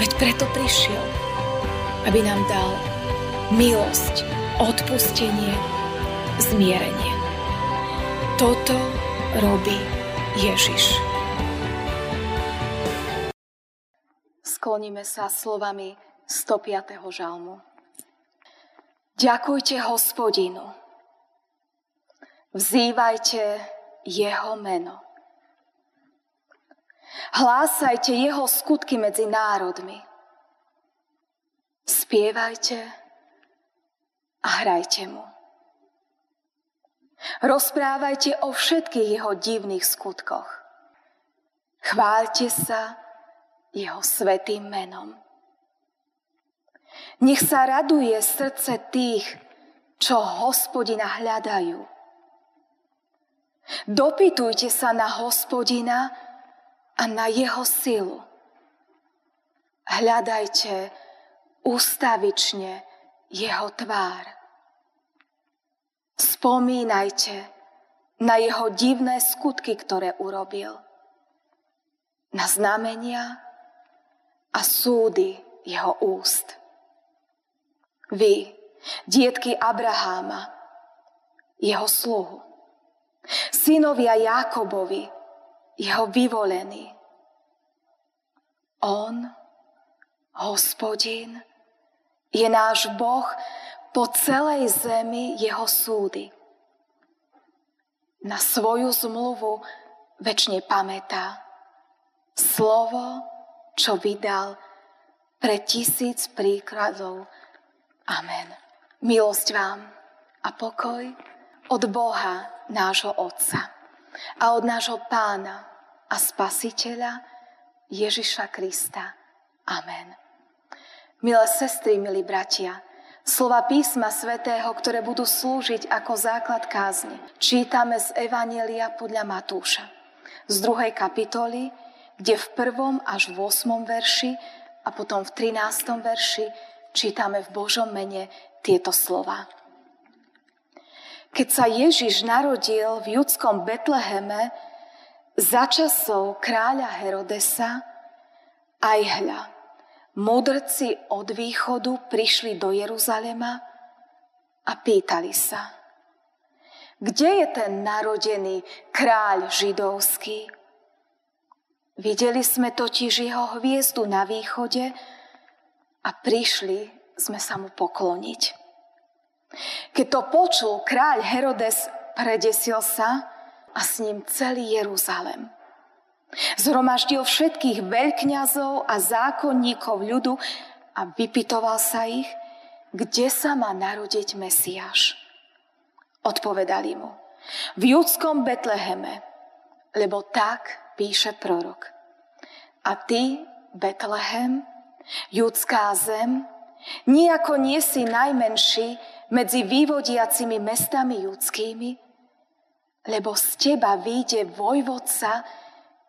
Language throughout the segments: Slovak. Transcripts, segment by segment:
Veď preto prišiel, aby nám dal milosť, odpustenie, zmierenie. Toto robí Ježiš. Skloníme sa slovami 105. žalmu. Ďakujte hospodinu. Vzývajte jeho meno. Hlásajte jeho skutky medzi národmi. Spievajte a hrajte mu. Rozprávajte o všetkých jeho divných skutkoch. Chváľte sa jeho svetým menom. Nech sa raduje srdce tých, čo hospodina hľadajú. Dopytujte sa na hospodina a na jeho silu. Hľadajte ústavične jeho tvár. Spomínajte na jeho divné skutky, ktoré urobil. Na znamenia a súdy jeho úst. Vy, dietky Abraháma, jeho sluhu, synovia Jákobovi, jeho vyvolení. On, hospodin, je náš Boh po celej zemi jeho súdy. Na svoju zmluvu väčšine pamätá. Slovo, čo vydal pre tisíc príkladov Amen. Milosť vám a pokoj od Boha, nášho Otca a od nášho Pána a Spasiteľa Ježiša Krista. Amen. Milé sestry, milí bratia, slova písma svätého, ktoré budú slúžiť ako základ kázni, čítame z Evanielia podľa Matúša. Z druhej kapitoly, kde v prvom až v 8. verši a potom v 13. verši čítame v Božom mene tieto slova. Keď sa Ježiš narodil v judskom Betleheme za časov kráľa Herodesa, aj hľa, mudrci od východu prišli do Jeruzalema a pýtali sa, kde je ten narodený kráľ židovský? Videli sme totiž jeho hviezdu na východe a prišli sme sa mu pokloniť. Keď to počul, kráľ Herodes predesil sa a s ním celý Jeruzalem. Zhromaždil všetkých veľkňazov a zákonníkov ľudu a vypitoval sa ich, kde sa má narodiť Mesiáš. Odpovedali mu, v judskom Betleheme, lebo tak píše prorok. A ty, Betlehem, Judská zem, nejako nie si najmenší medzi vývodiacimi mestami judskými, lebo z teba vyjde vojvodca,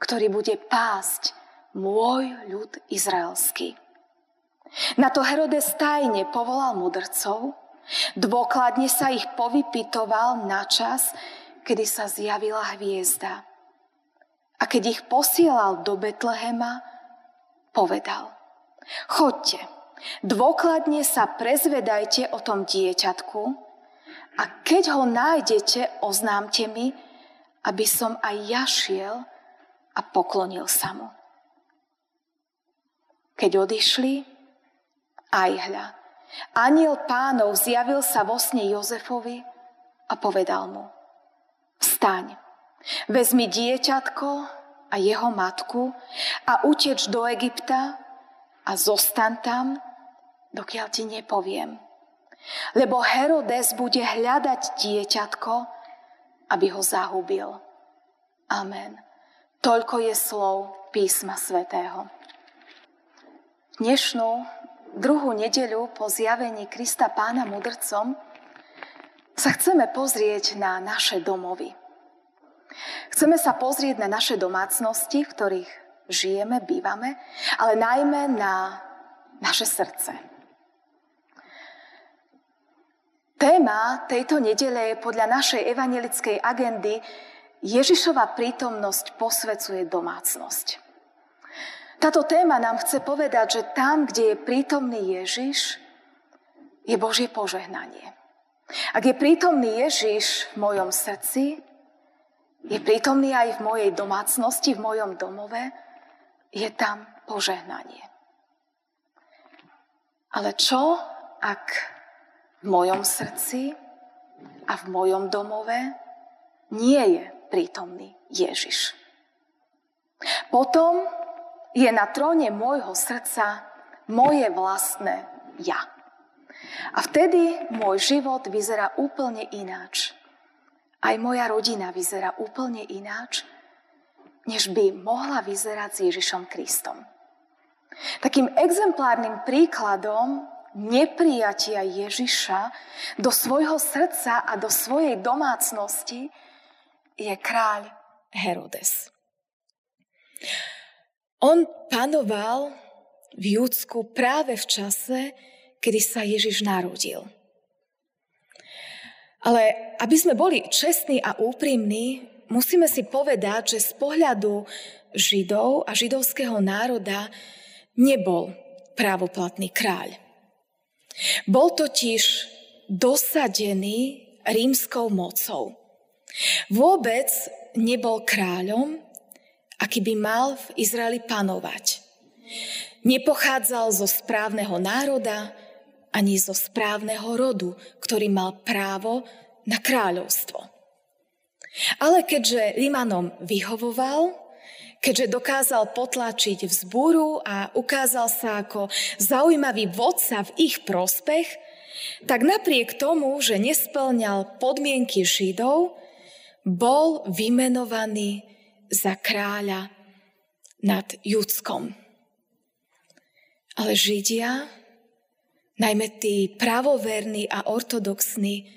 ktorý bude pásť môj ľud izraelský. Na to Herodes tajne povolal mudrcov, dôkladne sa ich povypitoval na čas, kedy sa zjavila hviezda. A keď ich posielal do Betlehema, povedal – Chodte, dôkladne sa prezvedajte o tom dieťatku a keď ho nájdete, oznámte mi, aby som aj ja šiel a poklonil sa mu. Keď odišli, aj hľa, aniel pánov zjavil sa vo sne Jozefovi a povedal mu, vstaň, vezmi dieťatko a jeho matku a uteč do Egypta, a zostan tam, dokiaľ ti nepoviem. Lebo Herodes bude hľadať dieťatko, aby ho zahubil. Amen. Toľko je slov písma svätého. Dnešnú druhú nedeľu po zjavení Krista pána mudrcom sa chceme pozrieť na naše domovy. Chceme sa pozrieť na naše domácnosti, v ktorých žijeme, bývame, ale najmä na naše srdce. Téma tejto nedele je podľa našej evangelickej agendy Ježišova prítomnosť posvecuje domácnosť. Táto téma nám chce povedať, že tam, kde je prítomný Ježiš, je Božie požehnanie. Ak je prítomný Ježiš v mojom srdci, je prítomný aj v mojej domácnosti, v mojom domove, je tam požehnanie. Ale čo, ak v mojom srdci a v mojom domove nie je prítomný Ježiš? Potom je na tróne môjho srdca moje vlastné ja. A vtedy môj život vyzerá úplne ináč. Aj moja rodina vyzerá úplne ináč, než by mohla vyzerať s Ježišom Kristom. Takým exemplárnym príkladom neprijatia Ježiša do svojho srdca a do svojej domácnosti je kráľ Herodes. On panoval v Júdsku práve v čase, kedy sa Ježiš narodil. Ale aby sme boli čestní a úprimní, musíme si povedať, že z pohľadu Židov a židovského národa nebol právoplatný kráľ. Bol totiž dosadený rímskou mocou. Vôbec nebol kráľom, aký by mal v Izraeli panovať. Nepochádzal zo správneho národa ani zo správneho rodu, ktorý mal právo na kráľovstvo. Ale keďže Rimanom vyhovoval, keďže dokázal potlačiť vzbúru a ukázal sa ako zaujímavý vodca v ich prospech, tak napriek tomu, že nesplňal podmienky Židov, bol vymenovaný za kráľa nad Judskom. Ale Židia, najmä tí pravoverní a ortodoxní,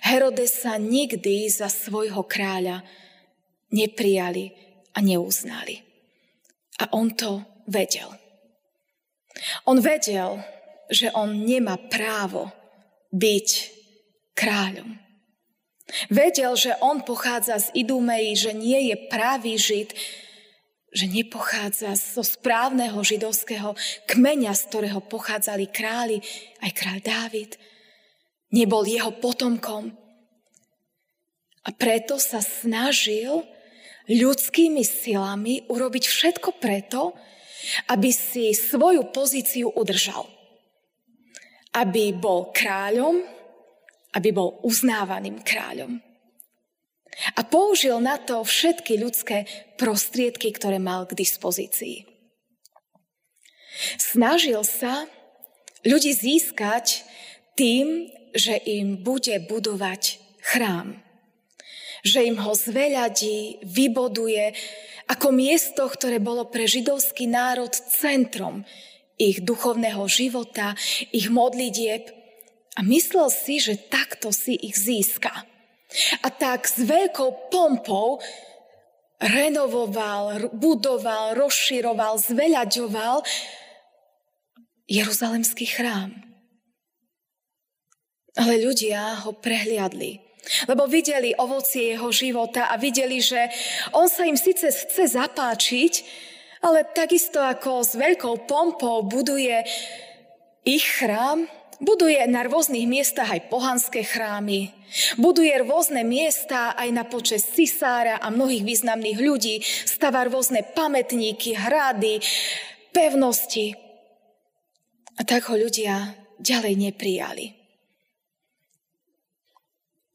Herodesa nikdy za svojho kráľa neprijali a neuznali. A on to vedel. On vedel, že on nemá právo byť kráľom. Vedel, že on pochádza z Idumei, že nie je pravý žid, že nepochádza zo správneho židovského kmeňa, z ktorého pochádzali králi, aj kráľ Dávid. Nebol jeho potomkom. A preto sa snažil ľudskými silami urobiť všetko preto, aby si svoju pozíciu udržal. Aby bol kráľom, aby bol uznávaným kráľom. A použil na to všetky ľudské prostriedky, ktoré mal k dispozícii. Snažil sa ľudí získať tým, že im bude budovať chrám. Že im ho zveľadí, vyboduje ako miesto, ktoré bolo pre židovský národ centrom ich duchovného života, ich modlitieb a myslel si, že takto si ich získa. A tak s veľkou pompou renovoval, budoval, rozširoval, zveľaďoval Jeruzalemský chrám. Ale ľudia ho prehliadli, lebo videli ovocie jeho života a videli, že on sa im síce chce zapáčiť, ale takisto ako s veľkou pompou buduje ich chrám, Buduje na rôznych miestach aj pohanské chrámy. Buduje rôzne miesta aj na počas cisára a mnohých významných ľudí. Stáva rôzne pamätníky, hrady, pevnosti. A tak ho ľudia ďalej neprijali.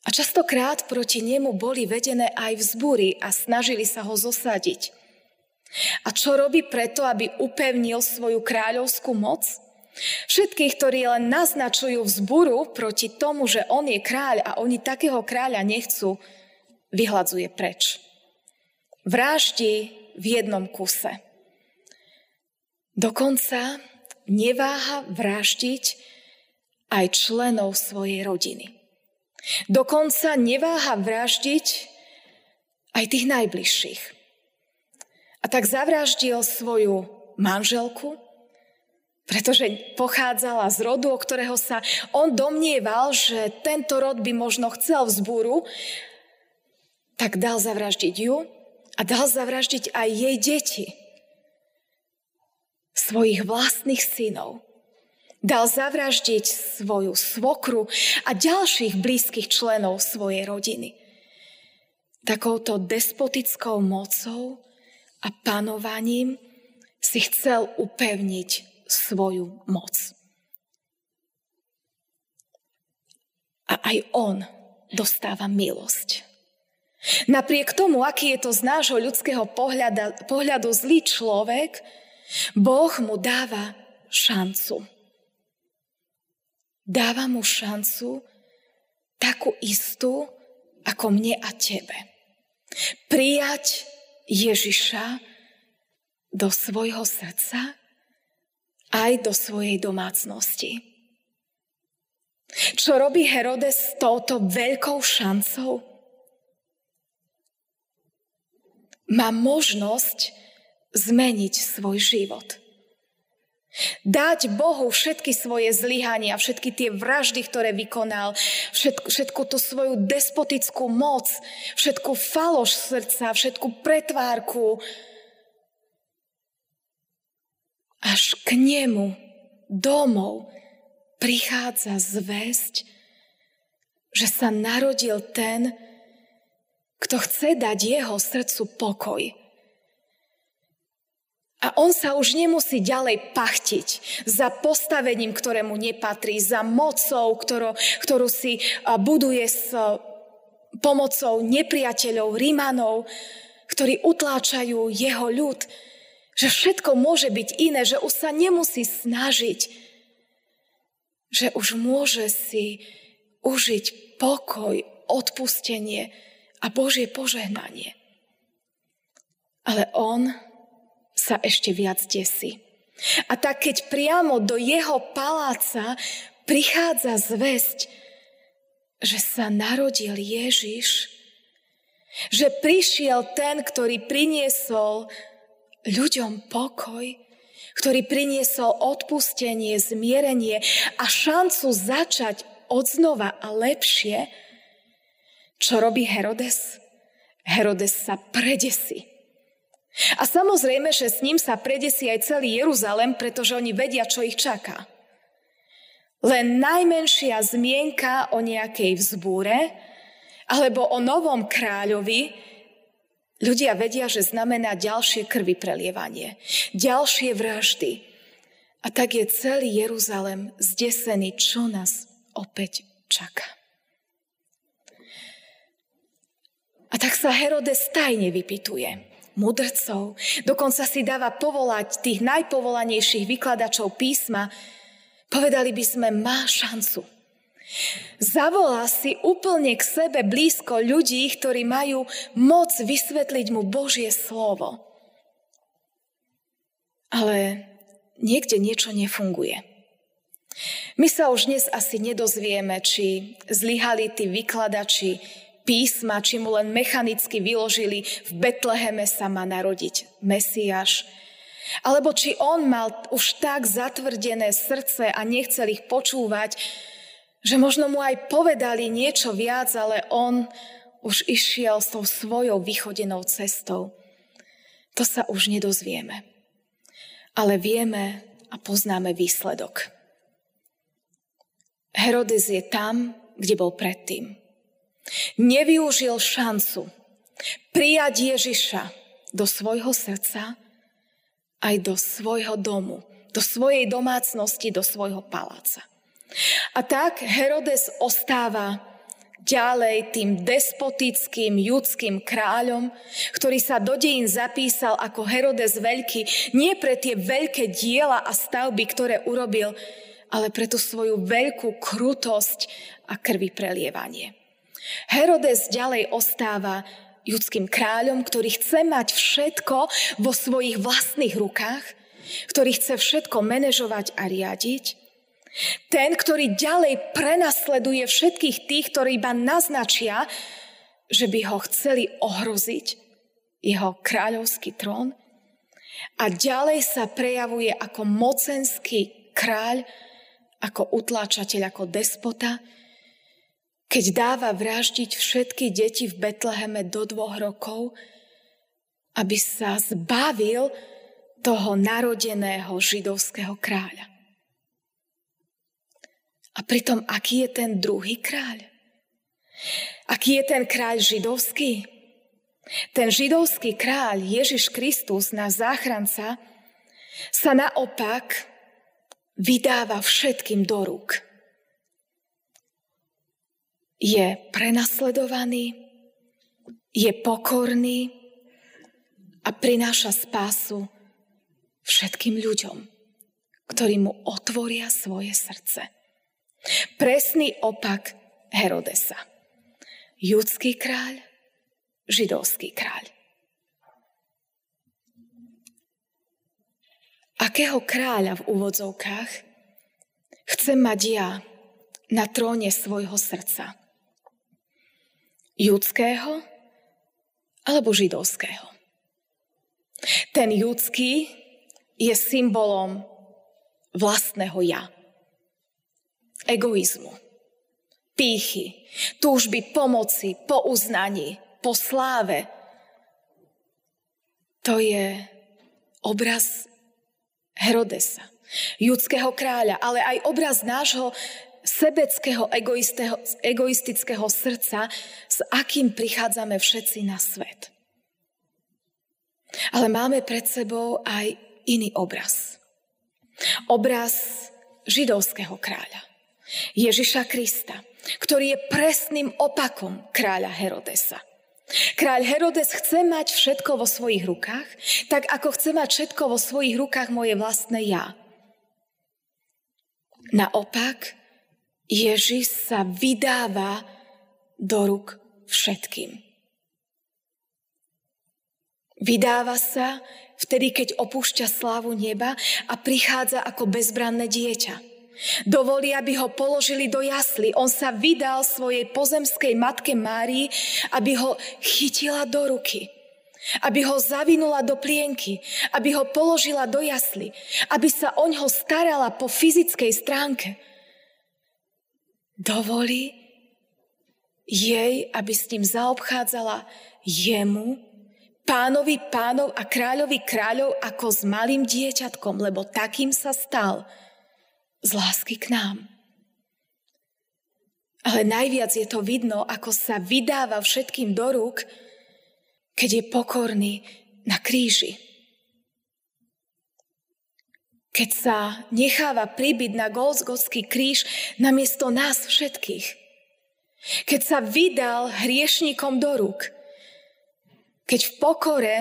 A častokrát proti nemu boli vedené aj vzbúry a snažili sa ho zosadiť. A čo robí preto, aby upevnil svoju kráľovskú moc? Všetkých, ktorí len naznačujú vzburu proti tomu, že on je kráľ a oni takého kráľa nechcú, vyhľadzuje preč. Vraždi v jednom kuse. Dokonca neváha vraždiť aj členov svojej rodiny. Dokonca neváha vraždiť aj tých najbližších. A tak zavraždil svoju manželku, pretože pochádzala z rodu, o ktorého sa on domnieval, že tento rod by možno chcel vzbúru, tak dal zavraždiť ju a dal zavraždiť aj jej deti. svojich vlastných synov. Dal zavraždiť svoju svokru a ďalších blízkych členov svojej rodiny. Takouto despotickou mocou a panovaním si chcel upevniť svoju moc. A aj on dostáva milosť. Napriek tomu, aký je to z nášho ľudského pohľada, pohľadu zlý človek, Boh mu dáva šancu. Dáva mu šancu takú istú, ako mne a tebe. Prijať Ježiša do svojho srdca aj do svojej domácnosti. Čo robí Herodes s touto veľkou šancou? Má možnosť zmeniť svoj život. Dať Bohu všetky svoje zlyhania, všetky tie vraždy, ktoré vykonal, všetku, všetku tú svoju despotickú moc, všetku faloš srdca, všetku pretvárku, až k nemu domov prichádza zväzť, že sa narodil ten, kto chce dať jeho srdcu pokoj. A on sa už nemusí ďalej pachtiť za postavením, ktorému nepatrí, za mocou, ktorú, ktorú si buduje s pomocou nepriateľov, Rímanov, ktorí utláčajú jeho ľud. Že všetko môže byť iné, že už sa nemusí snažiť. Že už môže si užiť pokoj, odpustenie a Božie požehnanie. Ale on sa ešte viac desí. A tak keď priamo do jeho paláca prichádza zväzť, že sa narodil Ježiš, že prišiel ten, ktorý priniesol ľuďom pokoj, ktorý priniesol odpustenie, zmierenie a šancu začať odznova a lepšie, čo robí Herodes? Herodes sa predesí. A samozrejme, že s ním sa predesí aj celý Jeruzalem, pretože oni vedia, čo ich čaká. Len najmenšia zmienka o nejakej vzbúre alebo o novom kráľovi, ľudia vedia, že znamená ďalšie krvi prelievanie, ďalšie vraždy. A tak je celý Jeruzalem zdesený, čo nás opäť čaká. A tak sa Herodes tajne vypituje mudrcov. Dokonca si dáva povolať tých najpovolanejších vykladačov písma. Povedali by sme, má šancu. Zavolá si úplne k sebe blízko ľudí, ktorí majú moc vysvetliť mu Božie slovo. Ale niekde niečo nefunguje. My sa už dnes asi nedozvieme, či zlyhali tí vykladači písma, či mu len mechanicky vyložili, v Betleheme sa má narodiť Mesiáš. Alebo či on mal už tak zatvrdené srdce a nechcel ich počúvať, že možno mu aj povedali niečo viac, ale on už išiel s tou svojou vychodenou cestou. To sa už nedozvieme. Ale vieme a poznáme výsledok. Herodes je tam, kde bol predtým. Nevyužil šancu prijať Ježiša do svojho srdca aj do svojho domu, do svojej domácnosti, do svojho paláca. A tak Herodes ostáva ďalej tým despotickým judským kráľom, ktorý sa do dejín zapísal ako Herodes Veľký, nie pre tie veľké diela a stavby, ktoré urobil, ale pre tú svoju veľkú krutosť a krvi prelievanie. Herodes ďalej ostáva judským kráľom, ktorý chce mať všetko vo svojich vlastných rukách, ktorý chce všetko manažovať a riadiť. Ten, ktorý ďalej prenasleduje všetkých tých, ktorí iba naznačia, že by ho chceli ohroziť, jeho kráľovský trón. A ďalej sa prejavuje ako mocenský kráľ, ako utláčateľ, ako despota, keď dáva vraždiť všetky deti v Betleheme do dvoch rokov, aby sa zbavil toho narodeného židovského kráľa. A pritom, aký je ten druhý kráľ? Aký je ten kráľ židovský? Ten židovský kráľ Ježiš Kristus, náš záchranca, sa naopak vydáva všetkým do rúk. Je prenasledovaný, je pokorný a prináša spásu všetkým ľuďom, ktorí mu otvoria svoje srdce. Presný opak Herodesa. Judský kráľ, židovský kráľ. Akého kráľa v úvodzovkách chcem mať ja na tróne svojho srdca? Judského alebo židovského? Ten judský je symbolom vlastného ja. Egoizmu, pýchy, túžby pomoci, po uznaní, po sláve. To je obraz Herodesa, judského kráľa, ale aj obraz nášho sebeckého, egoistického srdca, s akým prichádzame všetci na svet. Ale máme pred sebou aj iný obraz. Obraz židovského kráľa, Ježiša Krista, ktorý je presným opakom kráľa Herodesa. Kráľ Herodes chce mať všetko vo svojich rukách, tak ako chce mať všetko vo svojich rukách moje vlastné ja. Naopak, Ježiš sa vydáva do ruk všetkým. Vydáva sa vtedy, keď opúšťa slávu neba a prichádza ako bezbranné dieťa. Dovolí, aby ho položili do jasly. On sa vydal svojej pozemskej matke Márii, aby ho chytila do ruky. Aby ho zavinula do plienky. Aby ho položila do jasly. Aby sa o ňo starala po fyzickej stránke. Dovolí jej, aby s ním zaobchádzala jemu, pánovi pánov a kráľovi kráľov ako s malým dieťatkom, lebo takým sa stal z lásky k nám. Ale najviac je to vidno, ako sa vydáva všetkým do rúk, keď je pokorný na kríži. Keď sa necháva pribyť na Golzgotský kríž namiesto nás všetkých. Keď sa vydal hriešnikom do rúk – keď v pokore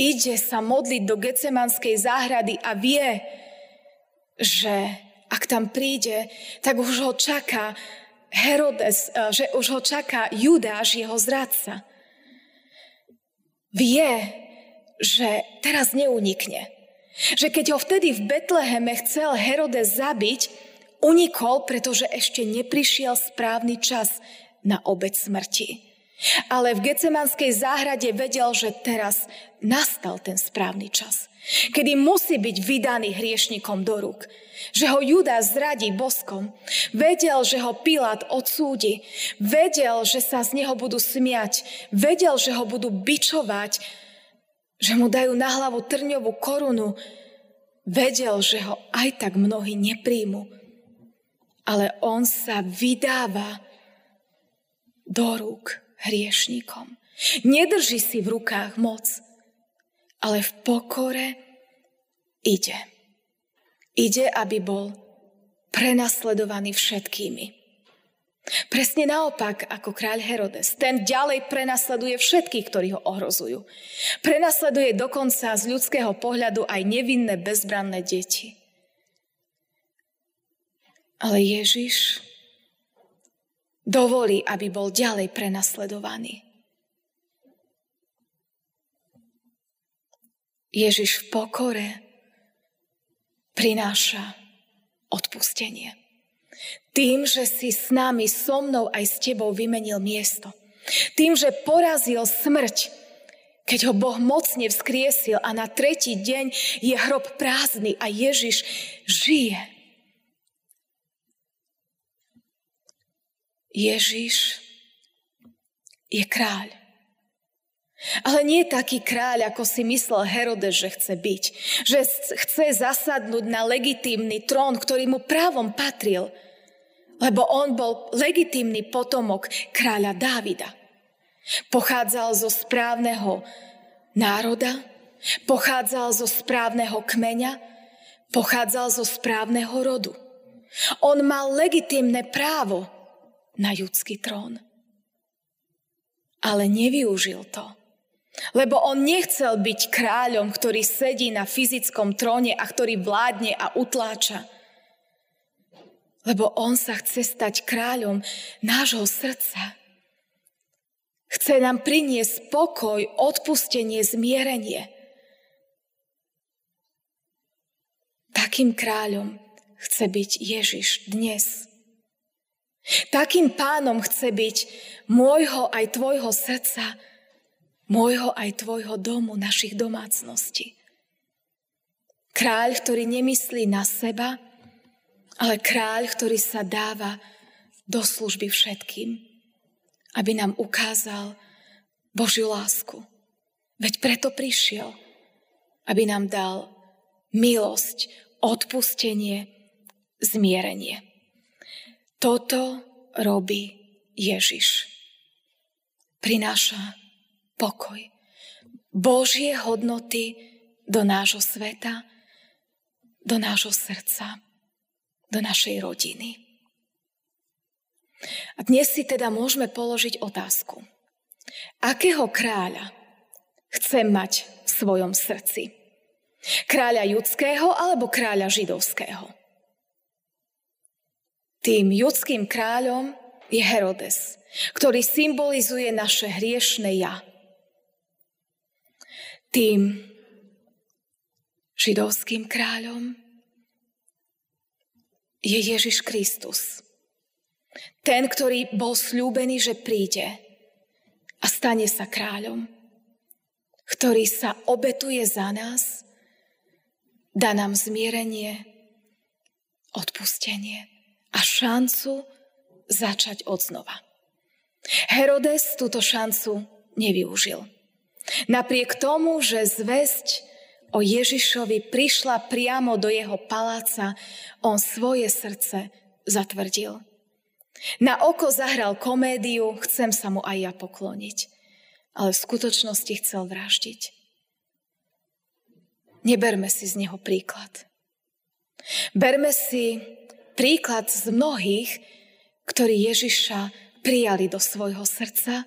ide sa modliť do Gecemanskej záhrady a vie, že ak tam príde, tak už ho čaká Herodes, eh, že už ho čaká Judáš, jeho zradca. Vie, že teraz neunikne. Že keď ho vtedy v Betleheme chcel Herodes zabiť, unikol, pretože ešte neprišiel správny čas na obec smrti. Ale v Gecemanskej záhrade vedel, že teraz nastal ten správny čas. Kedy musí byť vydaný hriešnikom do rúk. Že ho Juda zradí boskom. Vedel, že ho Pilát odsúdi. Vedel, že sa z neho budú smiať. Vedel, že ho budú bičovať. Že mu dajú na hlavu trňovú korunu. Vedel, že ho aj tak mnohí nepríjmu. Ale on sa vydáva do rúk hriešníkom. Nedrží si v rukách moc, ale v pokore ide. Ide, aby bol prenasledovaný všetkými. Presne naopak ako kráľ Herodes. Ten ďalej prenasleduje všetkých, ktorí ho ohrozujú. Prenasleduje dokonca z ľudského pohľadu aj nevinné bezbranné deti. Ale Ježiš dovolí, aby bol ďalej prenasledovaný. Ježiš v pokore prináša odpustenie. Tým, že si s nami, so mnou aj s tebou vymenil miesto. Tým, že porazil smrť, keď ho Boh mocne vzkriesil a na tretí deň je hrob prázdny a Ježiš žije. Ježiš je kráľ. Ale nie taký kráľ, ako si myslel Herodes, že chce byť. Že chce zasadnúť na legitímny trón, ktorý mu právom patril. Lebo on bol legitímny potomok kráľa Dávida. Pochádzal zo správneho národa, pochádzal zo správneho kmeňa, pochádzal zo správneho rodu. On mal legitímne právo na judský trón. Ale nevyužil to lebo on nechcel byť kráľom, ktorý sedí na fyzickom tróne a ktorý vládne a utláča. Lebo on sa chce stať kráľom nášho srdca. Chce nám priniesť pokoj, odpustenie, zmierenie. Takým kráľom chce byť Ježiš dnes. Takým pánom chce byť môjho aj tvojho srdca, môjho aj tvojho domu, našich domácností. Kráľ, ktorý nemyslí na seba, ale kráľ, ktorý sa dáva do služby všetkým, aby nám ukázal Božiu lásku. Veď preto prišiel, aby nám dal milosť, odpustenie, zmierenie. Toto robí Ježiš. Prináša pokoj. Božie hodnoty do nášho sveta, do nášho srdca, do našej rodiny. A dnes si teda môžeme položiť otázku. Akého kráľa chcem mať v svojom srdci? Kráľa judského alebo kráľa židovského? Tým judským kráľom je Herodes, ktorý symbolizuje naše hriešne ja tým židovským kráľom je Ježiš Kristus. Ten, ktorý bol slúbený, že príde a stane sa kráľom, ktorý sa obetuje za nás, dá nám zmierenie, odpustenie a šancu začať od znova. Herodes túto šancu nevyužil. Napriek tomu, že zväzť o Ježišovi prišla priamo do jeho paláca, on svoje srdce zatvrdil. Na oko zahral komédiu, chcem sa mu aj ja pokloniť, ale v skutočnosti chcel vraždiť. Neberme si z neho príklad. Berme si príklad z mnohých, ktorí Ježiša prijali do svojho srdca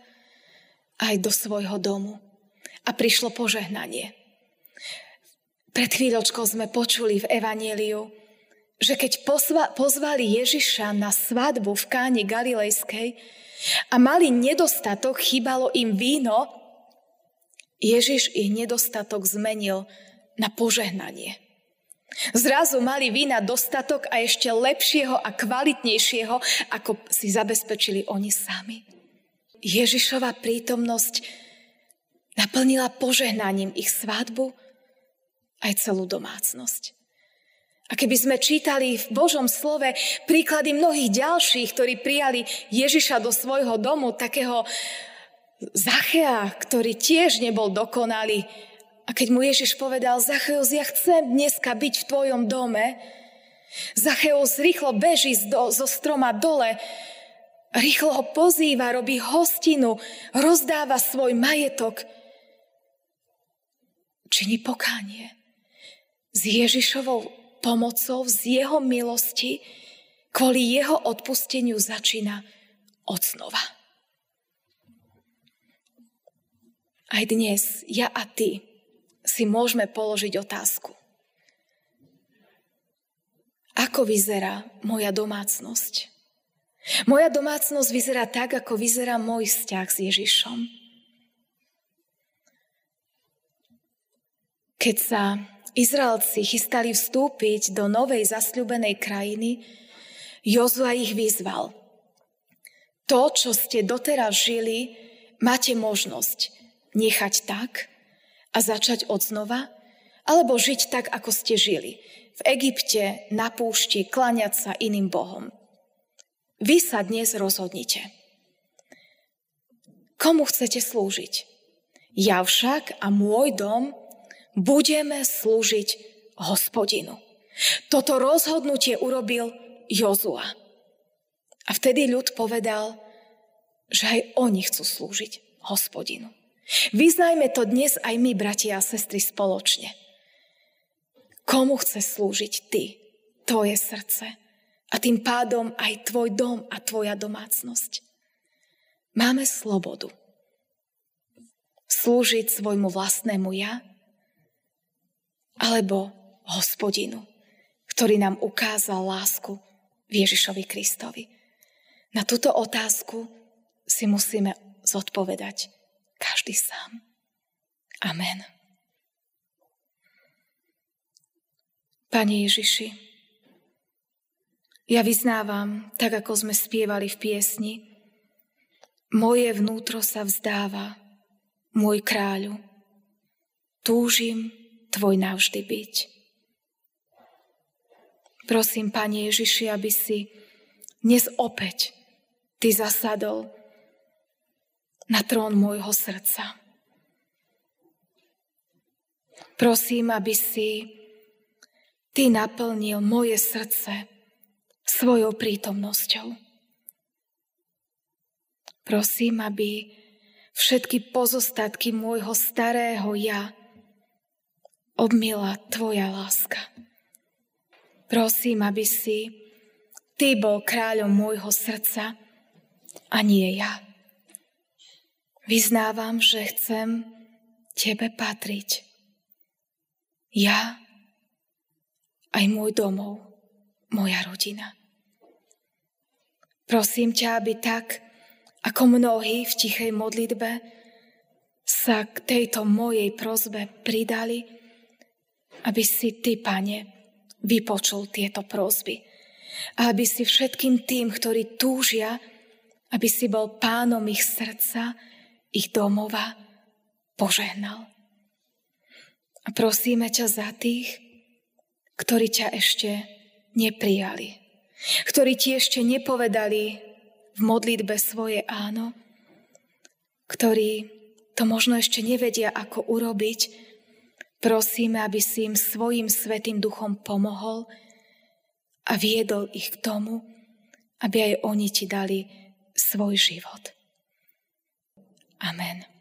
aj do svojho domu a prišlo požehnanie. Pred chvíľočkou sme počuli v Evanieliu, že keď pozvali Ježiša na svadbu v káne Galilejskej a mali nedostatok, chýbalo im víno, Ježiš ich nedostatok zmenil na požehnanie. Zrazu mali vína dostatok a ešte lepšieho a kvalitnejšieho, ako si zabezpečili oni sami. Ježišova prítomnosť Naplnila požehnaním ich svadbu aj celú domácnosť. A keby sme čítali v Božom slove príklady mnohých ďalších, ktorí prijali Ježiša do svojho domu, takého Zachea, ktorý tiež nebol dokonalý. A keď mu Ježiš povedal, Zacheus, ja chcem dneska byť v tvojom dome, Zacheus rýchlo beží zo stroma dole, rýchlo ho pozýva, robí hostinu, rozdáva svoj majetok – činí pokánie. S Ježišovou pomocou, z jeho milosti, kvôli jeho odpusteniu začína od znova. Aj dnes ja a ty si môžeme položiť otázku. Ako vyzerá moja domácnosť? Moja domácnosť vyzerá tak, ako vyzerá môj vzťah s Ježišom. Keď sa Izraelci chystali vstúpiť do novej zasľubenej krajiny, Jozua ich vyzval. To, čo ste doteraz žili, máte možnosť nechať tak a začať od znova, alebo žiť tak, ako ste žili. V Egypte, na púšti, klaňať sa iným bohom. Vy sa dnes rozhodnite. Komu chcete slúžiť? Ja však a môj dom budeme slúžiť hospodinu. Toto rozhodnutie urobil Jozua. A vtedy ľud povedal, že aj oni chcú slúžiť hospodinu. Vyznajme to dnes aj my, bratia a sestry, spoločne. Komu chce slúžiť ty, tvoje srdce a tým pádom aj tvoj dom a tvoja domácnosť. Máme slobodu. Slúžiť svojmu vlastnému ja alebo hospodinu, ktorý nám ukázal lásku Ježišovi Kristovi. Na túto otázku si musíme zodpovedať každý sám. Amen. Pane Ježiši, ja vyznávam, tak ako sme spievali v piesni, moje vnútro sa vzdáva, môj kráľu, túžim tvoj navždy byť. Prosím, Pane Ježiši, aby si dnes opäť Ty zasadol na trón môjho srdca. Prosím, aby si Ty naplnil moje srdce svojou prítomnosťou. Prosím, aby všetky pozostatky môjho starého ja obmila Tvoja láska. Prosím, aby si Ty bol kráľom môjho srdca a nie ja. Vyznávam, že chcem Tebe patriť. Ja aj môj domov, moja rodina. Prosím ťa, aby tak, ako mnohí v tichej modlitbe sa k tejto mojej prozbe pridali, aby si Ty, Pane, vypočul tieto prozby. A aby si všetkým tým, ktorí túžia, aby si bol pánom ich srdca, ich domova, požehnal. A prosíme ťa za tých, ktorí ťa ešte neprijali, ktorí ti ešte nepovedali v modlitbe svoje áno, ktorí to možno ešte nevedia, ako urobiť, prosíme, aby si im svojim svetým duchom pomohol a viedol ich k tomu, aby aj oni ti dali svoj život. Amen.